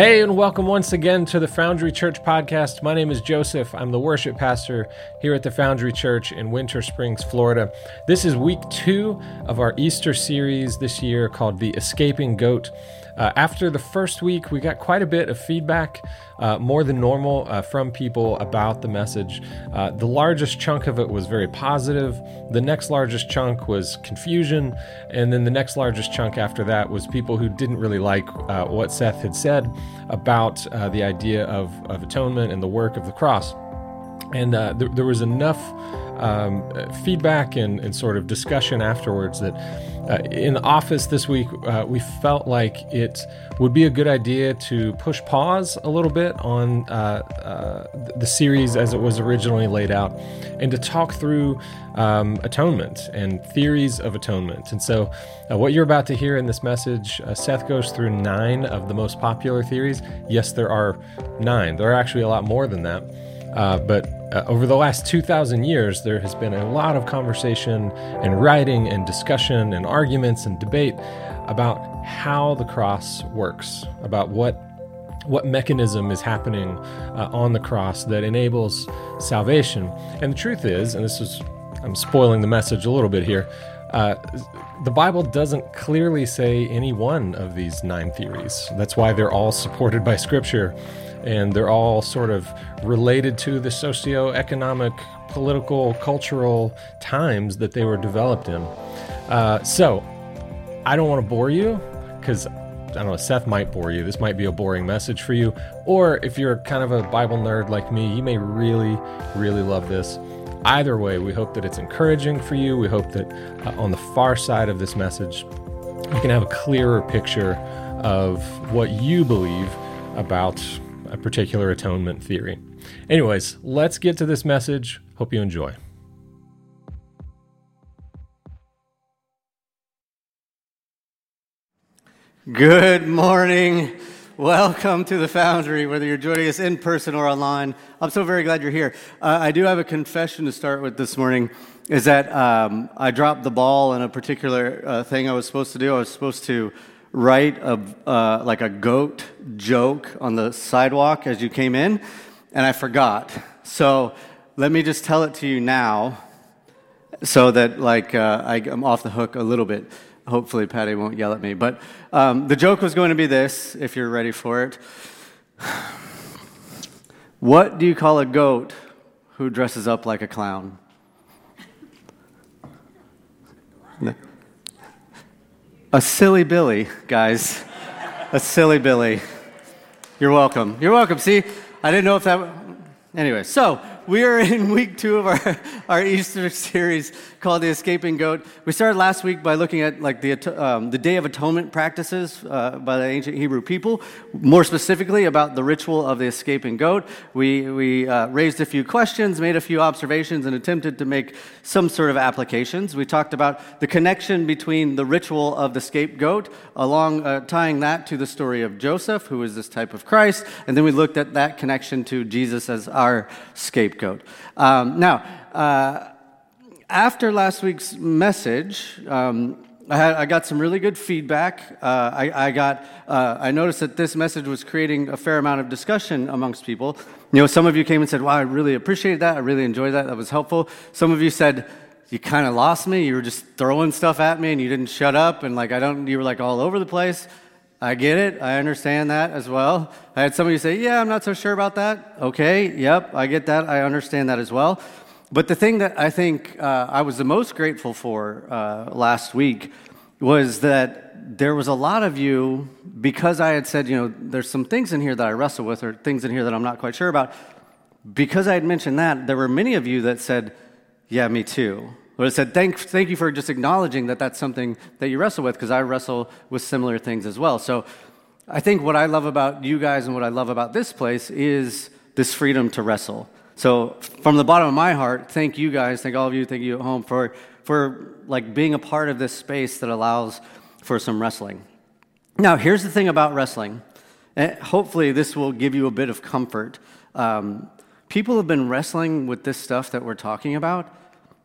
Hey, and welcome once again to the Foundry Church podcast. My name is Joseph. I'm the worship pastor here at the Foundry Church in Winter Springs, Florida. This is week two of our Easter series this year called The Escaping Goat. Uh, after the first week, we got quite a bit of feedback, uh, more than normal, uh, from people about the message. Uh, the largest chunk of it was very positive. The next largest chunk was confusion. And then the next largest chunk after that was people who didn't really like uh, what Seth had said about uh, the idea of, of atonement and the work of the cross. And th- there was enough um, feedback and, and, sort of discussion afterwards that uh, in the office this week, uh, we felt like it would be a good idea to push pause a little bit on uh, uh the series as it was originally laid out and to talk through um, atonement and theories of atonement. And so, uh, what you're about to hear in this message, uh, Seth goes through nine of the most popular theories. Yes, there are nine, there are actually a lot more than that. but uh, over the last 2,000 years, there has been a lot of conversation and writing and discussion and arguments and debate about how the cross works, about what what mechanism is happening uh, on the cross that enables salvation. And the truth is, and this is, I'm spoiling the message a little bit here. Uh, the Bible doesn't clearly say any one of these nine theories. That's why they're all supported by Scripture and they're all sort of related to the socio-economic, political, cultural times that they were developed in. Uh, so, I don't want to bore you because I don't know, Seth might bore you. This might be a boring message for you. Or if you're kind of a Bible nerd like me, you may really, really love this. Either way, we hope that it's encouraging for you. We hope that uh, on the far side of this message, you can have a clearer picture of what you believe about a particular atonement theory. Anyways, let's get to this message. Hope you enjoy. Good morning. Welcome to the Foundry, whether you're joining us in person or online. I'm so very glad you're here. Uh, I do have a confession to start with this morning is that um, I dropped the ball in a particular uh, thing I was supposed to do. I was supposed to write a, uh, like a goat joke on the sidewalk as you came in, and I forgot. So let me just tell it to you now so that like uh, I, am off the hook a little bit. Hopefully, Patty won't yell at me. But um, the joke was going to be this, if you're ready for it. What do you call a goat who dresses up like a clown? A silly Billy, guys. A silly Billy. You're welcome. You're welcome. See, I didn't know if that. Anyway, so we are in week two of our, our Easter series called The Escaping Goat. We started last week by looking at like the, um, the Day of Atonement practices uh, by the ancient Hebrew people, more specifically about the ritual of the escaping goat. We, we uh, raised a few questions, made a few observations, and attempted to make some sort of applications. We talked about the connection between the ritual of the scapegoat, along uh, tying that to the story of Joseph, who is this type of Christ, and then we looked at that connection to Jesus as our scapegoat scapegoat. Um, now, uh, after last week's message, um, I, had, I, got some really good feedback. Uh, I, I, got, uh, I noticed that this message was creating a fair amount of discussion amongst people. You know, some of you came and said, "Wow, I really appreciated that. I really enjoyed that. That was helpful." Some of you said, "You kind of lost me. You were just throwing stuff at me, and you didn't shut up, and like I don't. You were like all over the place." I get it. I understand that as well. I had somebody say, Yeah, I'm not so sure about that. Okay, yep, I get that. I understand that as well. But the thing that I think uh, I was the most grateful for uh, last week was that there was a lot of you, because I had said, you know, there's some things in here that I wrestle with or things in here that I'm not quite sure about. Because I had mentioned that, there were many of you that said, Yeah, me too. But I said, thank, thank you for just acknowledging that that's something that you wrestle with, because I wrestle with similar things as well. So I think what I love about you guys and what I love about this place is this freedom to wrestle. So from the bottom of my heart, thank you guys, thank all of you, thank you at home for, for like being a part of this space that allows for some wrestling. Now, here's the thing about wrestling. And eh, hopefully, this will give you a bit of comfort. Um, people have been wrestling with this stuff that we're talking about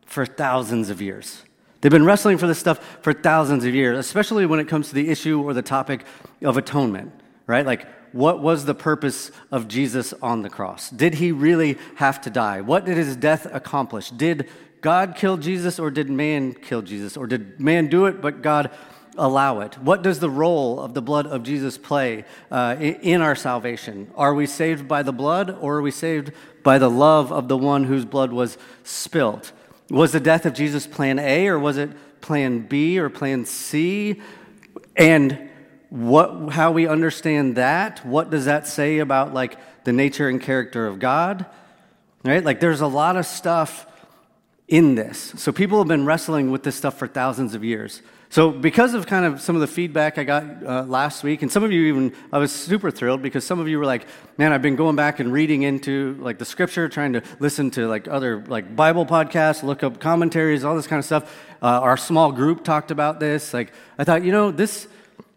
for thousands of years. They've been wrestling for this stuff for thousands of years, especially when it comes to the issue or the topic of atonement. right? Like, what was the purpose of Jesus on the cross? Did he really have to die? What did his death accomplish? Did God kill Jesus or did man kill Jesus? Or did man do it, but God allow it? What does the role of the blood of Jesus play uh, in our salvation? Are we saved by the blood or are we saved by the love of the one whose blood was spilt? Was the death of Jesus plan A or was it plan B or plan C? And what, how we understand that, what does that say about like the nature and character of God? Right? Like there's a lot of stuff in this. So people have been wrestling with this stuff for thousands of years. So, because of kind of some of the feedback I got uh, last week, and some of you even, I was super thrilled because some of you were like, "Man, I've been going back and reading into like the scripture, trying to listen to like other like Bible podcasts, look up commentaries, all this kind of stuff." Uh, our small group talked about this. Like, I thought, you know, this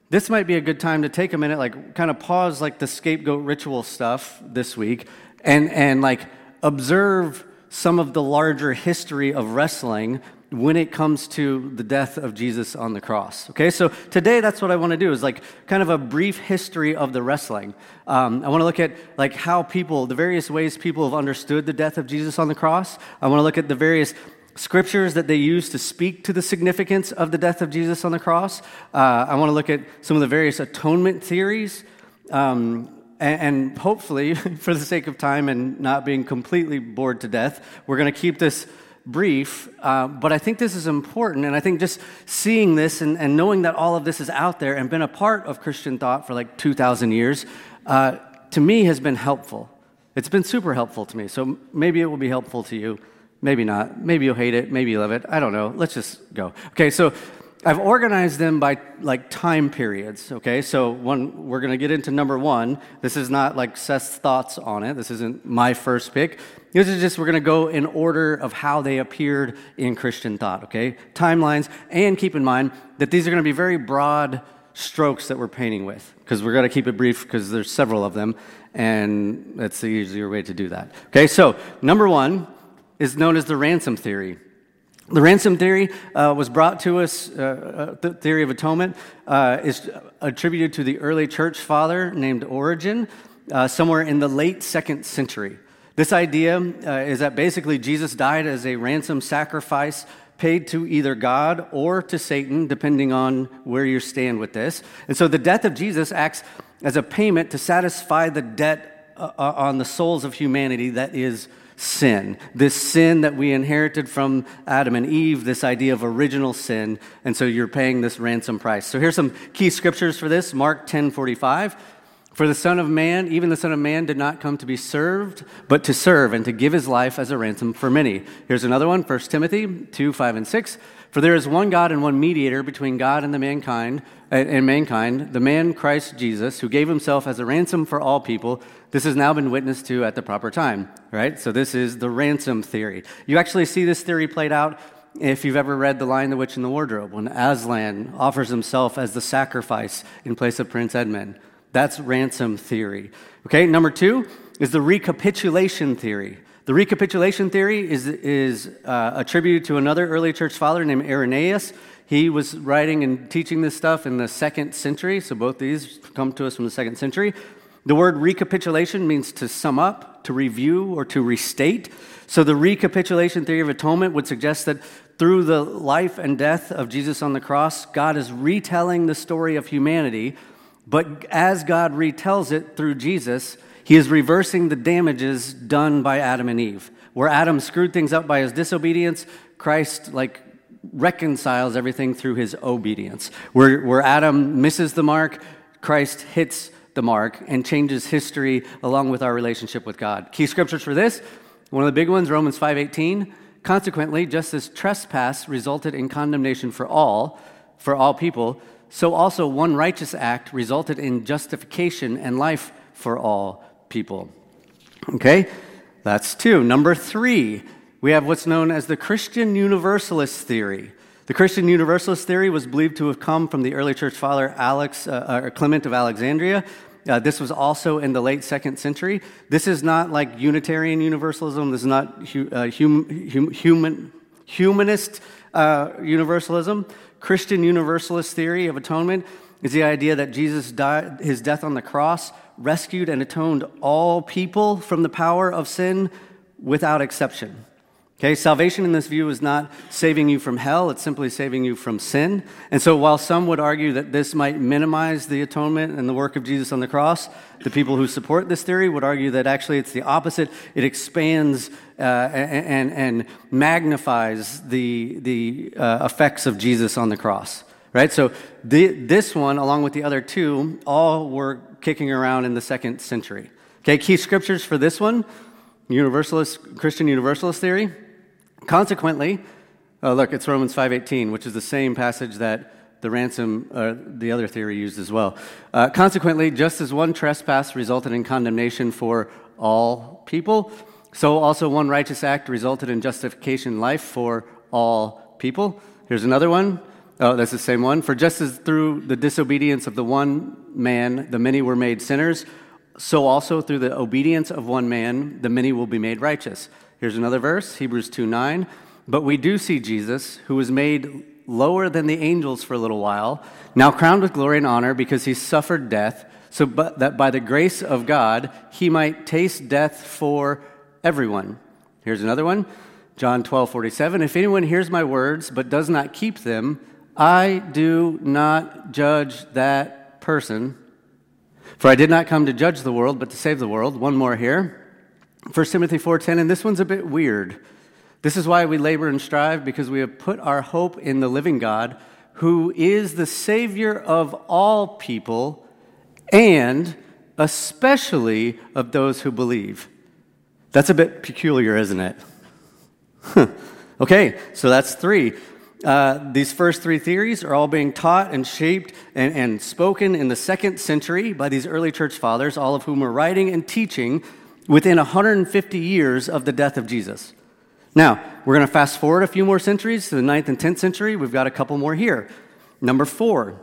this might be a good time to take a minute, like, kind of pause like the scapegoat ritual stuff this week, and and like observe some of the larger history of wrestling when it comes to the death of Jesus on the cross. Okay, so today that's what I want to do is like kind of a brief history of the wrestling. Um, I want to look at like how people, the various ways people have understood the death of Jesus on the cross. I want to look at the various scriptures that they use to speak to the significance of the death of Jesus on the cross. Uh, I want to look at some of the various atonement theories. Um, and, hopefully, for the sake of time and not being completely bored to death, we're going to keep this brief, uh, but I think this is important. And I think just seeing this and, and, knowing that all of this is out there and been a part of Christian thought for like 2,000 years, uh, to me has been helpful. It's been super helpful to me. So maybe it will be helpful to you. Maybe not. Maybe you'll hate it. Maybe you love it. I don't know. Let's just go. Okay, so I've organized them by like time periods, okay? So one, we're going to get into number one. This is not like Seth's thoughts on it. This isn't my first pick. This is just, we're going to go in order of how they appeared in Christian thought, okay? Timelines. And keep in mind that these are going to be very broad strokes that we're painting with because we're going to keep it brief because there's several of them. And that's the easier way to do that. Okay, so number one is known as the ransom theory. The ransom theory uh, was brought to us, uh, uh, the theory of atonement uh, is attributed to the early church father named Origen, uh, somewhere in the late second century. This idea uh, is that basically Jesus died as a ransom sacrifice paid to either God or to Satan, depending on where you stand with this. And so the death of Jesus acts as a payment to satisfy the debt on the souls of humanity that is sin. This sin that we inherited from Adam and Eve, this idea of original sin. And so you're paying this ransom price. So here's some key scriptures for this Mark 10 45. For the Son of Man, even the Son of Man, did not come to be served, but to serve and to give his life as a ransom for many. Here's another one 1 Timothy 2 5 and 6. For there is one God and one mediator between God and the mankind and mankind, the man Christ Jesus, who gave himself as a ransom for all people. This has now been witnessed to at the proper time, right? So this is the ransom theory. You actually see this theory played out if you've ever read The Lion, the Witch, and the Wardrobe, when Aslan offers himself as the sacrifice in place of Prince Edmund. That's ransom theory. Okay, number two is the recapitulation theory. The recapitulation theory is, is uh, attributed to another early church father named Irenaeus. He was writing and teaching this stuff in the second century, so both these come to us from the second century. The word recapitulation means to sum up, to review, or to restate. So the recapitulation theory of atonement would suggest that through the life and death of Jesus on the cross, God is retelling the story of humanity, but as God retells it through Jesus, he is reversing the damages done by Adam and Eve. Where Adam screwed things up by his disobedience, Christ, like, reconciles everything through his obedience. Where, where Adam misses the mark, Christ hits the mark and changes history along with our relationship with God. Key scriptures for this one of the big ones, Romans 5:18. Consequently, just as trespass resulted in condemnation for all, for all people, so also one righteous act resulted in justification and life for all people. Okay, that's two. Number three, we have what's known as the Christian Universalist theory. The Christian Universalist theory was believed to have come from the early church father Alex, uh, uh, Clement of Alexandria. Uh, this was also in the late second century. This is not like Unitarian Universalism. This is not hu- uh, hum- hum- human, humanist uh, universalism. Christian Universalist theory of atonement is the idea that Jesus died, his death on the cross rescued and atoned all people from the power of sin without exception. Okay, salvation in this view is not saving you from hell, it's simply saving you from sin. And so, while some would argue that this might minimize the atonement and the work of Jesus on the cross, the people who support this theory would argue that actually it's the opposite. It expands uh, and, and, magnifies the, the uh, effects of Jesus on the cross. Right? So, the, this one, along with the other two, all were kicking around in the second century. Okay, key scriptures for this one Universalist, Christian Universalist theory. Consequently, oh, look, it's Romans 5.18, which is the same passage that the ransom, uh, the other theory used as well. Uh, consequently, just as one trespass resulted in condemnation for all people, so also one righteous act resulted in justification life for all people. Here's another one. Oh, that's the same one. For just as through the disobedience of the one man the many were made sinners, so also through the obedience of one man the many will be made righteous. Here's another verse, Hebrews 2 9. But we do see Jesus, who was made lower than the angels for a little while, now crowned with glory and honor because he suffered death, so that by the grace of God he might taste death for everyone. Here's another one, John 12 47. If anyone hears my words but does not keep them, I do not judge that person. For I did not come to judge the world, but to save the world. One more here. 1 Timothy 4:10 and this one's a bit weird. This is why we labor and strive because we have put our hope in the living God who is the savior of all people and especially of those who believe. That's a bit peculiar, isn't it? okay, so that's three. Uh, these first three theories are all being taught and shaped and, and spoken in the second century by these early church fathers, all of whom are writing and teaching within 150 years of the death of Jesus. Now, we're going to fast forward a few more centuries to the 9th and 10th century. We've got a couple more here. Number four,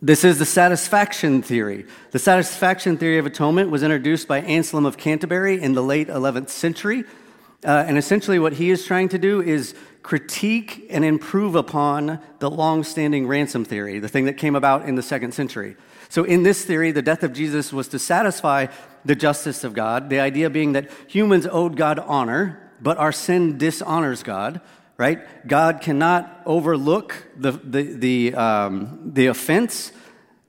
this is the satisfaction theory. The satisfaction theory of atonement was introduced by Anselm of Canterbury in the late 11th century. Uh, and essentially, what he is trying to do is critique and improve upon the long standing ransom theory, the thing that came about in the second century. So, in this theory, the death of Jesus was to satisfy the justice of God, the idea being that humans owed God honor, but our sin dishonors God, right? God cannot overlook the, the, the, um, the offense,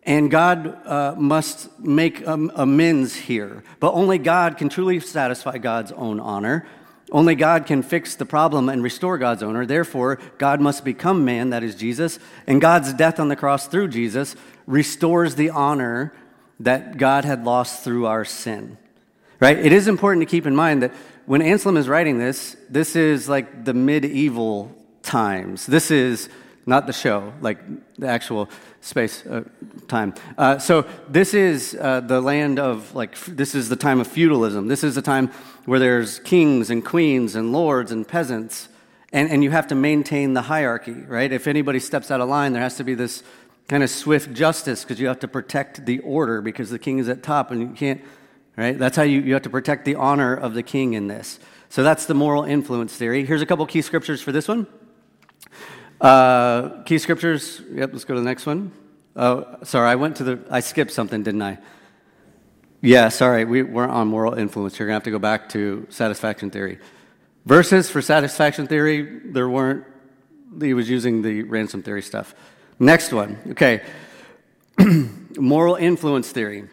and God uh, must make um, amends here. But only God can truly satisfy God's own honor. Only God can fix the problem and restore God's honor. Therefore, God must become man, that is Jesus, and God's death on the cross through Jesus restores the honor that God had lost through our sin. Right? It is important to keep in mind that when Anselm is writing this, this is like the medieval times. This is not the show, like the actual space uh, time. Uh, so this is uh, the land of like f- this is the time of feudalism. This is the time where there's kings and queens and lords and peasants, and, and you have to maintain the hierarchy, right? If anybody steps out of line, there has to be this kind of swift justice because you have to protect the order because the king is at top and you can't, right? That's how you, you have to protect the honor of the king in this. So that's the moral influence theory. Here's a couple key scriptures for this one. Uh, key scriptures, yep, let's go to the next one. Oh, sorry, I went to the, I skipped something, didn't I? Yeah, sorry, we weren't on moral influence. You're going to have to go back to satisfaction theory. Verses for satisfaction theory, there weren't, he was using the ransom theory stuff. Next one. Okay. Moral influence theory.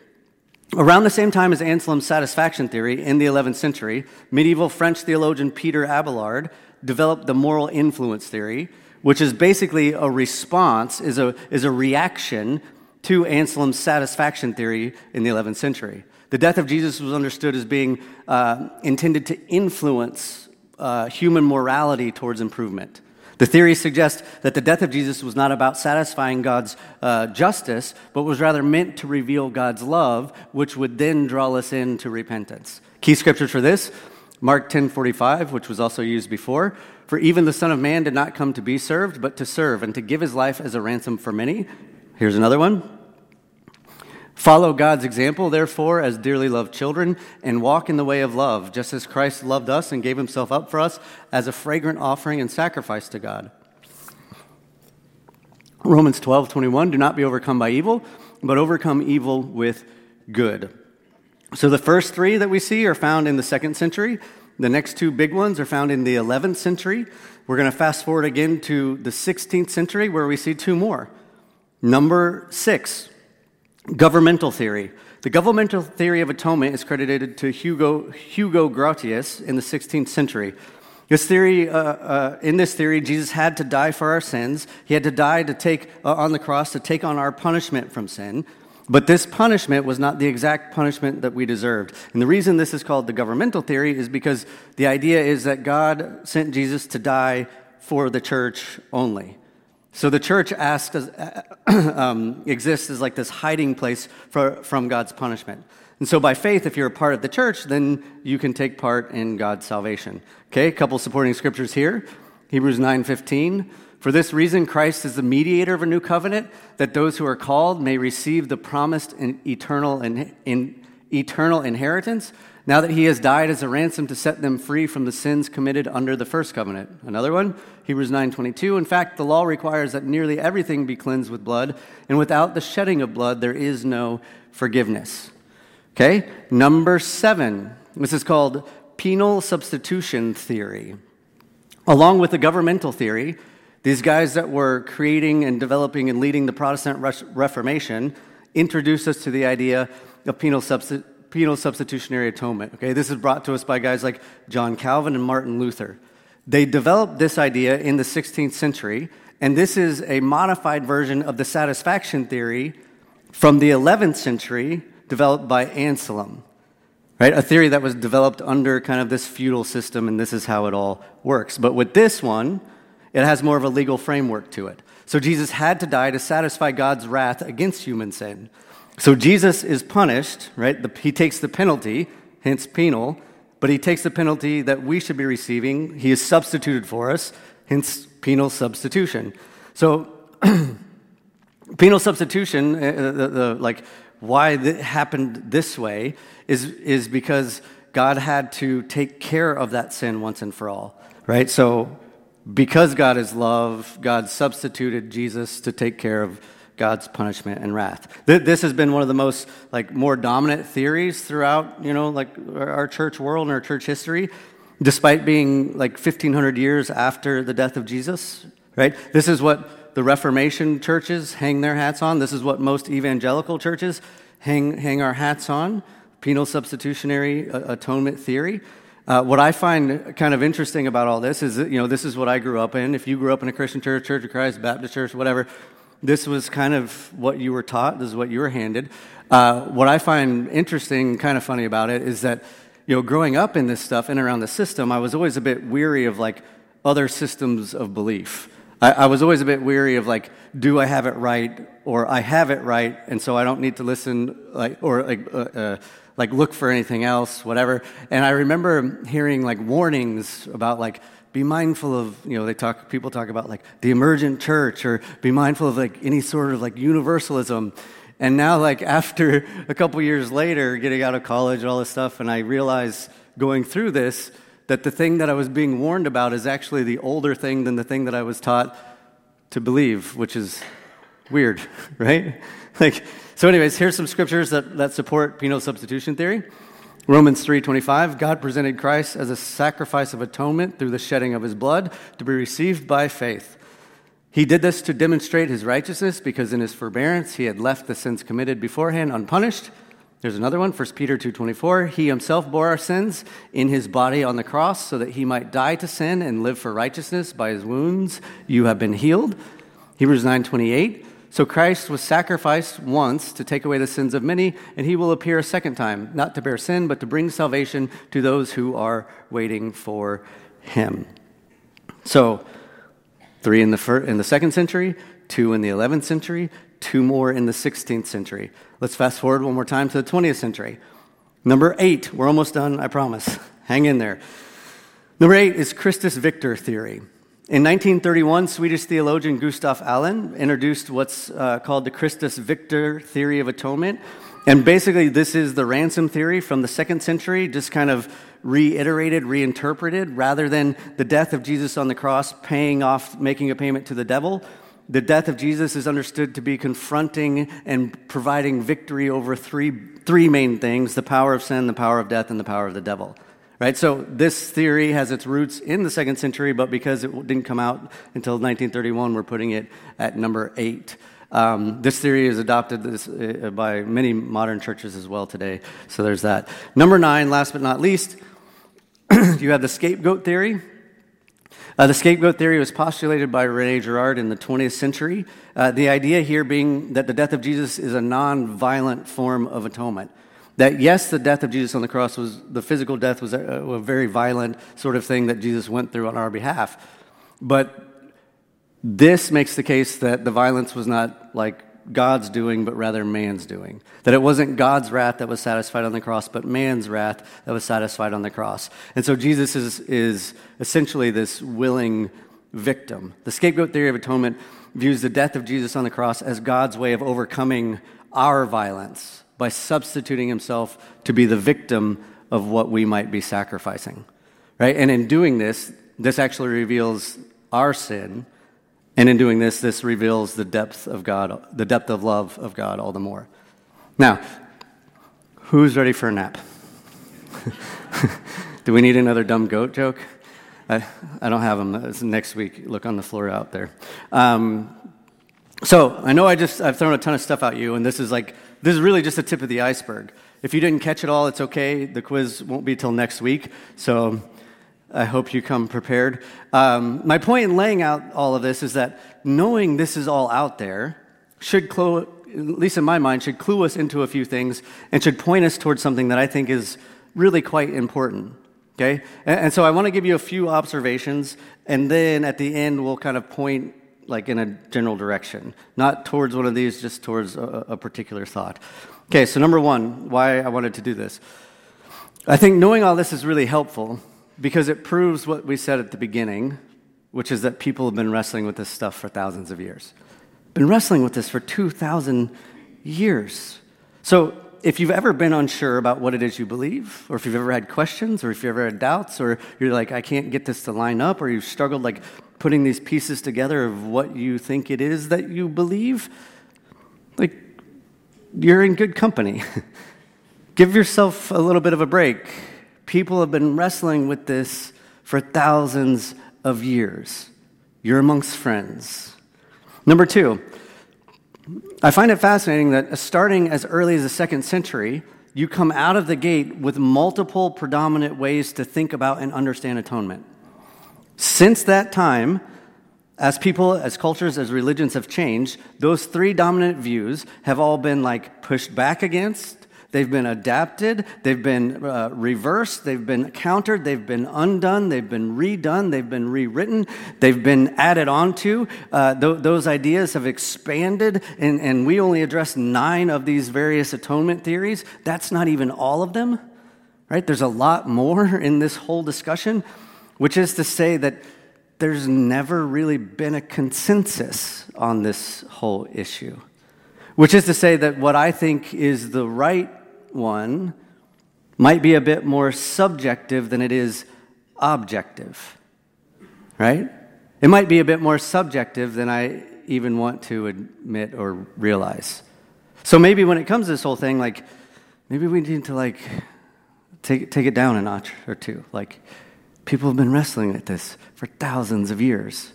Around the same time as Anselm's satisfaction theory in the 11th century, medieval French theologian Peter Abelard developed the moral influence theory, which is basically a response, is a, is a reaction to Anselm's satisfaction theory in the 11th century. The death of Jesus was understood as being uh, intended to influence uh, human morality towards improvement. The theory suggests that the death of Jesus was not about satisfying God's uh, justice, but was rather meant to reveal God's love, which would then draw us into repentance. Key scriptures for this Mark 10:45, which was also used before. For even the Son of Man did not come to be served, but to serve and to give his life as a ransom for many. Here's another one. Follow God's example, therefore, as dearly loved children, and walk in the way of love, just as Christ loved us and gave himself up for us as a fragrant offering and sacrifice to God. Romans 12, 21, do not be overcome by evil, but overcome evil with good. So the first three that we see are found in the second century. The next two big ones are found in the 11th century. We're going to fast forward again to the 16th century where we see two more. Number six, governmental theory. The governmental theory of atonement is credited to Hugo, Hugo Grotius in the 16th century. This theory, uh, uh, in this theory, Jesus had to die for our sins. He had to die to take uh, on the cross to take on our punishment from sin. But this punishment was not the exact punishment that we deserved. And the reason this is called the governmental theory is because the idea is that God sent Jesus to die for the church only. So the church asks, um, exists as like this hiding place for, from God's punishment. And so by faith, if you're a part of the church, then you can take part in God's salvation. Okay, a couple supporting scriptures here. Hebrews 9:15. For this reason, Christ is the mediator of a new covenant, that those who are called may receive the promised and eternal, in, eternal inheritance, now that he has died as a ransom to set them free from the sins committed under the first covenant. Another one, Hebrews 9:22. In fact, the law requires that nearly everything be cleansed with blood, and without the shedding of blood there is no forgiveness. Okay? Number 7. This is called penal substitution theory. Along with the governmental theory, these guys that were creating and developing and leading the Protestant Reformation introduced us to the idea of penal, substi- penal substitutionary atonement. Okay, this is brought to us by guys like John Calvin and Martin Luther. They developed this idea in the 16th century, and this is a modified version of the satisfaction theory from the 11th century developed by Anselm. Right? A theory that was developed under kind of this feudal system, and this is how it all works. But with this one, it has more of a legal framework to it. So Jesus had to die to satisfy God's wrath against human sin. So Jesus is punished, right? The, he takes the penalty, hence penal, but he takes the penalty that we should be receiving. He is substituted for us, hence penal substitution. So, penal substitution, uh, uh, the, the, like why it happened this way, is, is because God had to take care of that sin once and for all, right? So because God is love, God substituted Jesus to take care of God's punishment and wrath. This has been one of the most like more dominant theories throughout, you know, like our church world and our church history, despite being like 1500 years after the death of Jesus, right? This is what the Reformation churches hang their hats on. This is what most evangelical churches hang hang our hats on. Penal substitutionary uh, atonement theory. Uh, what I find kind of interesting about all this is that, you know, this is what I grew up in. If you grew up in a Christian church, Church of Christ, Baptist church, whatever, this was kind of what you were taught. This is what you were handed. Uh, what I find interesting, kind of funny about it, is that, you know, growing up in this stuff and around the system, I was always a bit weary of like other systems of belief. I, I was always a bit weary of like, do I have it right, or I have it right, and so I don't need to listen, like, or like. Uh, uh like look for anything else, whatever. And I remember hearing like warnings about like be mindful of you know they talk people talk about like the emergent church or be mindful of like any sort of like universalism. And now like after a couple years later, getting out of college and all this stuff, and I realize going through this that the thing that I was being warned about is actually the older thing than the thing that I was taught to believe, which is weird, right? Like so, anyways, here's some scriptures that, that support penal substitution theory. Romans 3:25 God presented Christ as a sacrifice of atonement through the shedding of his blood to be received by faith. He did this to demonstrate his righteousness because in his forbearance he had left the sins committed beforehand unpunished. There's another one, 1 Peter 2:24. He himself bore our sins in his body on the cross so that he might die to sin and live for righteousness. By his wounds you have been healed. Hebrews 9:28. So Christ was sacrificed once to take away the sins of many, and he will appear a second time, not to bear sin, but to bring salvation to those who are waiting for him. So, three in the, fir- in the second century, two in the 11th century, two more in the 16th century. Let's fast forward one more time to the 20th century. Number eight, we're almost done, I promise. Hang in there. Number eight is Christus Victor theory. In 1931, Swedish theologian Gustaf Aulén introduced what's uh, called the Christus Victor theory of atonement. And basically, this is the ransom theory from the second century, just kind of reiterated, reinterpreted, rather than the death of Jesus on the cross paying off, making a payment to the devil. the death of Jesus is understood to be confronting and providing victory over three, three main things the power of sin, the power of death, and the power of the devil. Right? So this theory has its roots in the second century, but because it didn't come out until 1931, we're putting it at number eight. Um, this theory is adopted this, uh, by many modern churches as well today. So there's that. Number nine, last but not least, you have the scapegoat theory. Uh, the scapegoat theory was postulated by Rene Girard in the 20th century. Uh, the idea here being that the death of Jesus is a non-violent form of atonement. That yes, the death of Jesus on the cross was the physical death was a, a very violent sort of thing that Jesus went through on our behalf. But this makes the case that the violence was not like God's doing, but rather man's doing. That it wasn't God's wrath that was satisfied on the cross, but man's wrath that was satisfied on the cross. And so Jesus is, is essentially this willing victim. The scapegoat theory of atonement views the death of Jesus on the cross as God's way of overcoming our violence by substituting himself to be the victim of what we might be sacrificing. Right? And in doing this, this actually reveals our sin. And in doing this, this reveals the depth of God, the depth of love of God all the more. Now, who's ready for a nap? Do we need another dumb goat joke? I, I don't have them. It's next week. Look on the floor out there. Um, so I know I just I've thrown a ton of stuff at you, and this is like this is really just the tip of the iceberg. If you didn't catch it all, it's okay. The quiz won't be till next week, so I hope you come prepared. Um, my point in laying out all of this is that knowing this is all out there should, clue, at least in my mind, should clue us into a few things and should point us towards something that I think is really quite important. Okay? And, and so I want to give you a few observations, and then at the end, we'll kind of point like in a general direction, not towards one of these, just towards a, a particular thought. Okay, so number one, why I wanted to do this. I think knowing all this is really helpful because it proves what we said at the beginning, which is that people have been wrestling with this stuff for thousands of years. Been wrestling with this for 2,000 years. So if you've ever been unsure about what it is you believe, or if you've ever had questions, or if you've ever had doubts, or you're like, I can't get this to line up, or you've struggled like putting these pieces together of what you think it is that you believe, like, you're in good company. Give yourself a little bit of a break. People have been wrestling with this for thousands of years. You're amongst friends. Number two, I find it fascinating that uh, starting as early as the second century, you come out of the gate with multiple predominant ways to think about and understand atonement. Since that time, as people, as cultures, as religions have changed, those three dominant views have all been like pushed back against, They've been adapted, they've been uh, reversed, they've been countered, they've been undone, they've been redone, they've been rewritten, they've been added onto. Uh, th- those ideas have expanded, and, and we only address nine of these various atonement theories. That's not even all of them, right? There's a lot more in this whole discussion, which is to say that there's never really been a consensus on this whole issue. Which is to say that what I think is the right one might be a bit more subjective than it is objective, right? It might be a bit more subjective than I even want to admit or realize. So maybe when it comes to this whole thing, like, maybe we need to, like, take, take it down a notch or two. Like, people have been wrestling with this for thousands of years.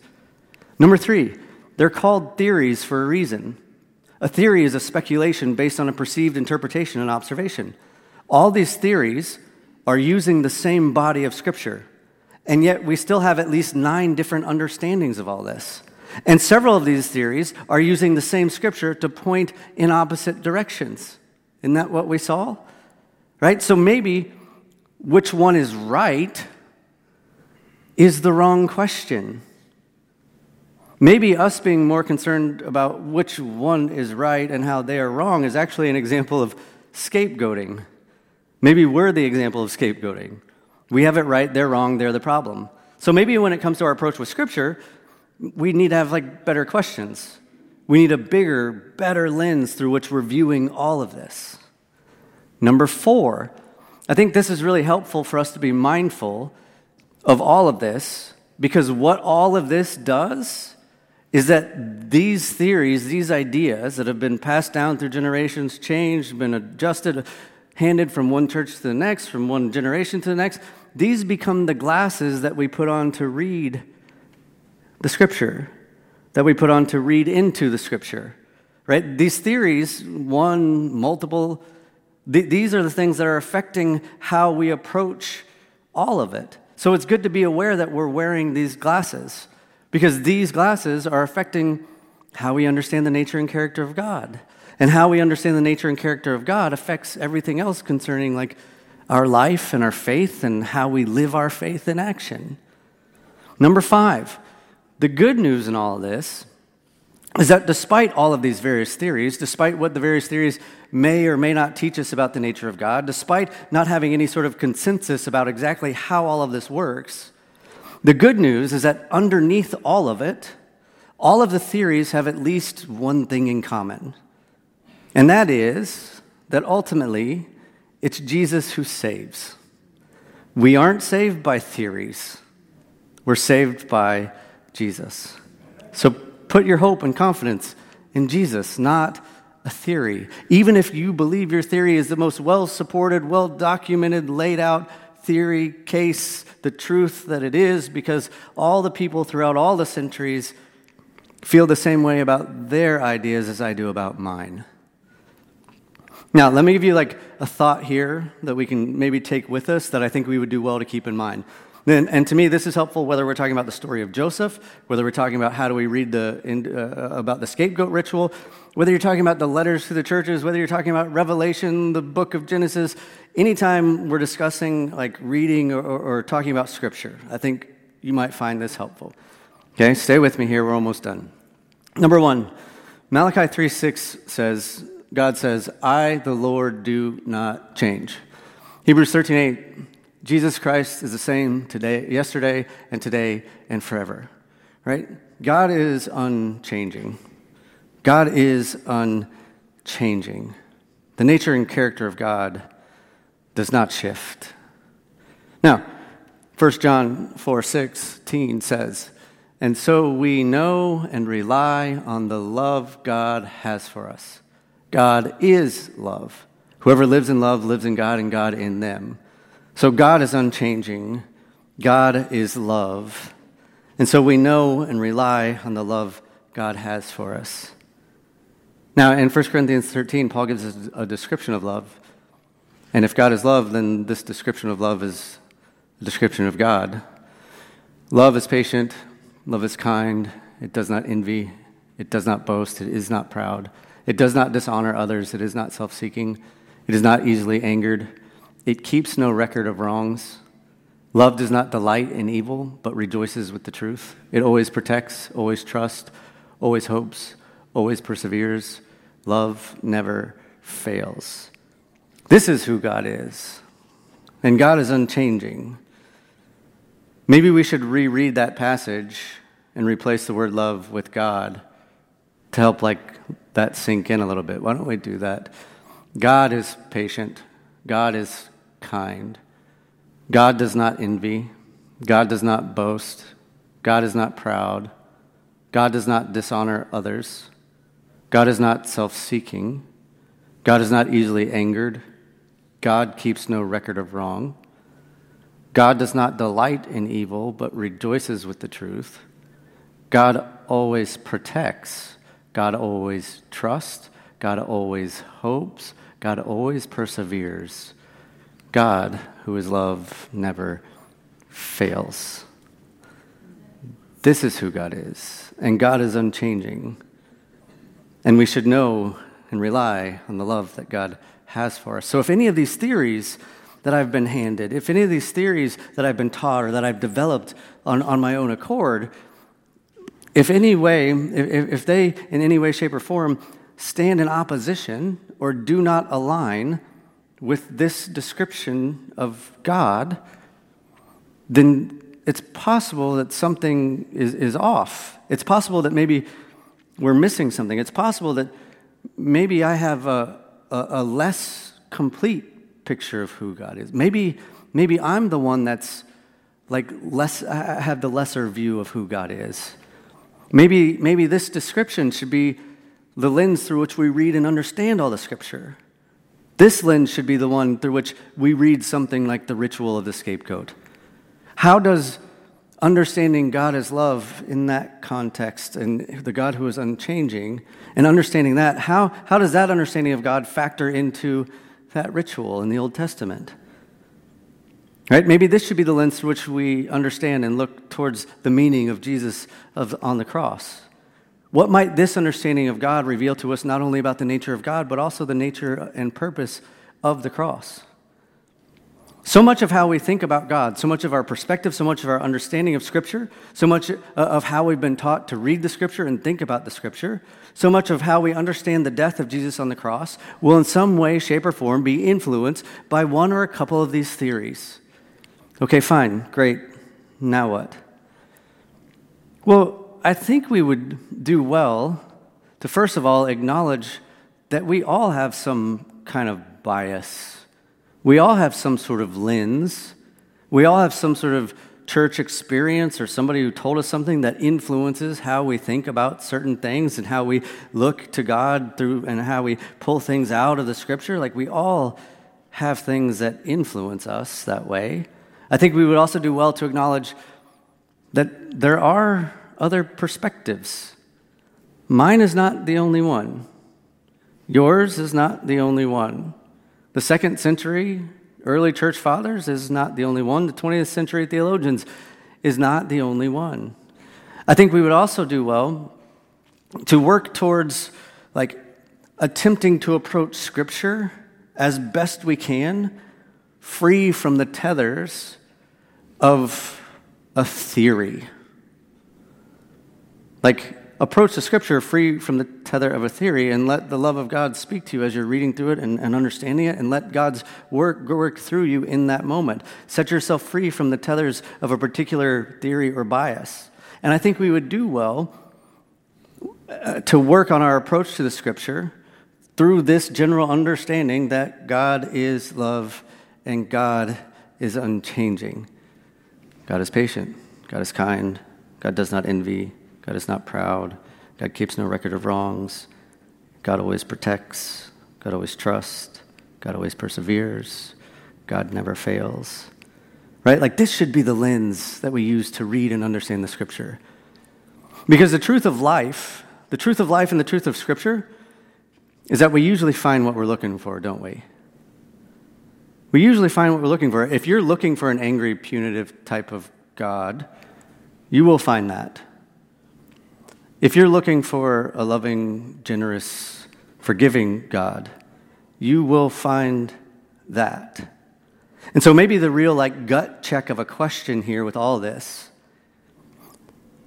Number three, they're called theories for a reason. A theory is a speculation based on a perceived interpretation and observation. All these theories are using the same body of Scripture, and yet we still have at least nine different understandings of all this. And several of these theories are using the same Scripture to point in opposite directions. Isn't that what we saw? Right? So maybe which one is right is the wrong question. Maybe us being more concerned about which one is right and how they are wrong is actually an example of scapegoating. Maybe we're the example of scapegoating. We have it right, they're wrong, they're the problem. So maybe when it comes to our approach with Scripture, we need to have like better questions. We need a bigger, better lens through which we're viewing all of this. Number four, I think this is really helpful for us to be mindful of all of this because what all of this does is that these theories, these ideas that have been passed down through generations, changed, been adjusted, handed from one church to the next, from one generation to the next, these become the glasses that we put on to read the scripture, that we put on to read into the scripture. Right? These theories, one, multiple, th- these are the things that are affecting how we approach all of it. So it's good to be aware that we're wearing these glasses because these glasses are affecting how we understand the nature and character of God. And how we understand the nature and character of God affects everything else concerning like our life and our faith and how we live our faith in action. Number 5. The good news in all of this is that despite all of these various theories, despite what the various theories may or may not teach us about the nature of God, despite not having any sort of consensus about exactly how all of this works, the good news is that underneath all of it, all of the theories have at least one thing in common. And that is that ultimately, it's Jesus who saves. We aren't saved by theories, we're saved by Jesus. So put your hope and confidence in Jesus, not a theory. Even if you believe your theory is the most well supported, well documented, laid out theory, case, the truth that it is, because all the people throughout all the centuries feel the same way about their ideas as I do about mine. Now, let me give you like a thought here that we can maybe take with us that I think we would do well to keep in mind. And, and to me, this is helpful whether we're talking about the story of Joseph, whether we're talking about how do we read the, in, uh, about the scapegoat ritual, whether you're talking about the letters to the churches, whether you're talking about Revelation, the book of Genesis, anytime we're discussing like reading or, or, or talking about scripture, I think you might find this helpful. Okay, stay with me here, we're almost done. Number one, Malachi 3 6 says, God says, I, the Lord, do not change. Hebrews 13 8, Jesus Christ is the same today, yesterday, and today, and forever. Right? God is unchanging. God is unchanging. The nature and character of God does not shift. Now, 1 John 4 16 says, And so we know and rely on the love God has for us. God is love. Whoever lives in love lives in God and God in them. So God is unchanging. God is love. And so we know and rely on the love God has for us. Now, in 1 Corinthians 13, Paul gives us a description of love. And if God is love, then this description of love is a description of God. Love is patient, love is kind, it does not envy, it does not boast, it is not proud, it does not dishonor others, it is not self seeking, it is not easily angered, it keeps no record of wrongs. Love does not delight in evil, but rejoices with the truth. It always protects, always trusts, always hopes, always perseveres. Love never fails. This is who God is. And God is unchanging. Maybe we should reread that passage and replace the word love with God to help like that sink in a little bit. Why don't we do that? God is patient. God is kind. God does not envy. God does not boast. God is not proud. God does not dishonor others. God is not self seeking. God is not easily angered. God keeps no record of wrong. God does not delight in evil, but rejoices with the truth. God always protects. God always trusts. God always hopes. God always perseveres. God, who is love, never fails. This is who God is, and God is unchanging. And we should know and rely on the love that God has for us. So, if any of these theories that I've been handed, if any of these theories that I've been taught or that I've developed on, on my own accord, if any way, if, if they in any way, shape, or form stand in opposition or do not align with this description of God, then it's possible that something is, is off. It's possible that maybe we're missing something. It's possible that maybe I have a, a, a less complete picture of who God is. Maybe, maybe I'm the one that's like less, I have the lesser view of who God is. Maybe, maybe this description should be the lens through which we read and understand all the scripture. This lens should be the one through which we read something like the ritual of the scapegoat. How does understanding God as love in that context and the God who is unchanging and understanding that, how, how does that understanding of God factor into that ritual in the Old Testament? Right? Maybe this should be the lens through which we understand and look towards the meaning of Jesus of, on the cross. What might this understanding of God reveal to us not only about the nature of God, but also the nature and purpose of the cross? So much of how we think about God, so much of our perspective, so much of our understanding of Scripture, so much uh, of how we've been taught to read the Scripture and think about the Scripture, so much of how we understand the death of Jesus on the cross will in some way, shape, or form be influenced by one or a couple of these theories. Okay, fine, great. Now what? Well, I think we would do well to first of all acknowledge that we all have some kind of bias we all have some sort of lens. We all have some sort of church experience or somebody who told us something that influences how we think about certain things and how we look to God through and how we pull things out of the scripture. Like we all have things that influence us that way. I think we would also do well to acknowledge that there are other perspectives. Mine is not the only one. Yours is not the only one. The second century early church fathers is not the only one. The 20th century theologians is not the only one. I think we would also do well to work towards like attempting to approach scripture as best we can free from the tethers of a theory. Like approach the scripture free from the tether of a theory and let the love of God speak to you as you're reading through it and, and, understanding it, and let God's work work through you in that moment. Set yourself free from the tethers of a particular theory or bias. And I think we would do well uh, to work on our approach to the scripture through this general understanding that God is love and God is unchanging. God is patient, God is kind, God does not envy. God is not proud. God keeps no record of wrongs. God always protects. God always trusts. God always perseveres. God never fails. Right? Like this should be the lens that we use to read and understand the scripture. Because the truth of life, the truth of life and the truth of scripture is that we usually find what we're looking for, don't we? We usually find what we're looking for. If you're looking for an angry, punitive type of God, you will find that. If you're looking for a loving, generous, forgiving God, you will find that. And so maybe the real like gut check of a question here with all this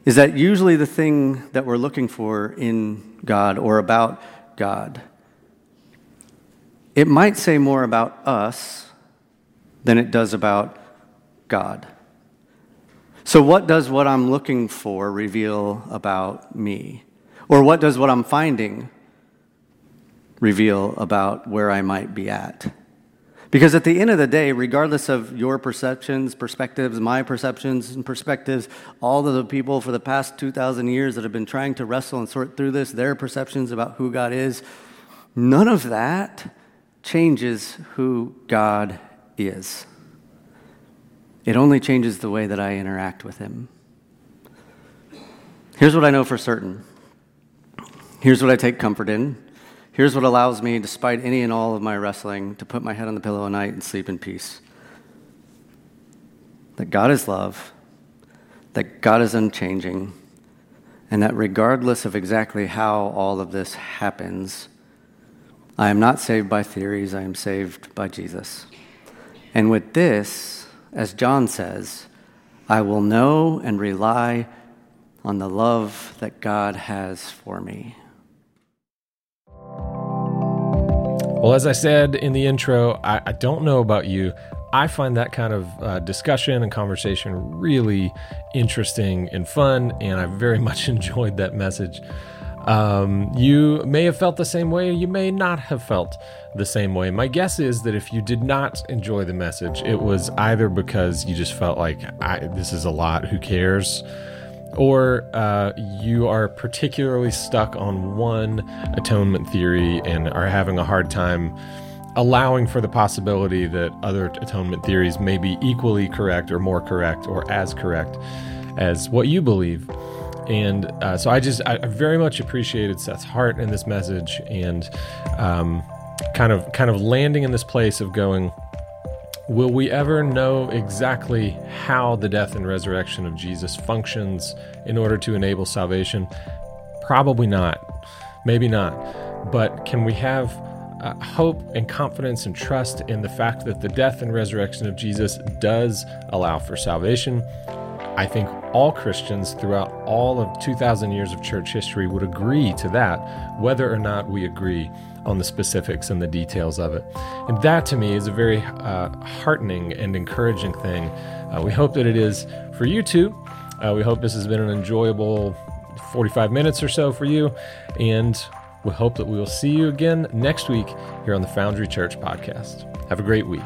is that usually the thing that we're looking for in God or about God it might say more about us than it does about God. So, what does what I'm looking for reveal about me? Or what does what I'm finding reveal about where I might be at? Because at the end of the day, regardless of your perceptions, perspectives, my perceptions and perspectives, all of the people for the past 2,000 years that have been trying to wrestle and sort through this, their perceptions about who God is, none of that changes who God is. It only changes the way that I interact with Him. Here's what I know for certain. Here's what I take comfort in. Here's what allows me, despite any and all of my wrestling, to put my head on the pillow at night and sleep in peace. That God is love, that God is unchanging, and that regardless of exactly how all of this happens, I am not saved by theories, I am saved by Jesus. And with this, as John says, I will know and rely on the love that God has for me. Well, as I said in the intro, I, I don't know about you. I find that kind of uh, discussion and conversation really interesting and fun, and I very much enjoyed that message. Um, you may have felt the same way, you may not have felt the same way. My guess is that if you did not enjoy the message, it was either because you just felt like, this is a lot, who cares? or uh, you are particularly stuck on one atonement theory and are having a hard time allowing for the possibility that other atonement theories may be equally correct or more correct or as correct as what you believe. And uh, so I just, I very much appreciated Seth's heart in this message and um, kind of, kind of landing in this place of going, Will we ever know exactly how the death and resurrection of Jesus functions in order to enable salvation? Probably not. Maybe not. But can we have uh, hope and confidence and trust in the fact that the death and resurrection of Jesus does allow for salvation? I think all Christians throughout all of 2,000 years of church history would agree to that, whether or not we agree on the specifics and the details of it. And that to me is a very uh, heartening and encouraging thing. Uh, we hope that it is for you too. Uh, we hope this has been an enjoyable 45 minutes or so for you. And we hope that we will see you again next week here on the Foundry Church podcast. Have a great week.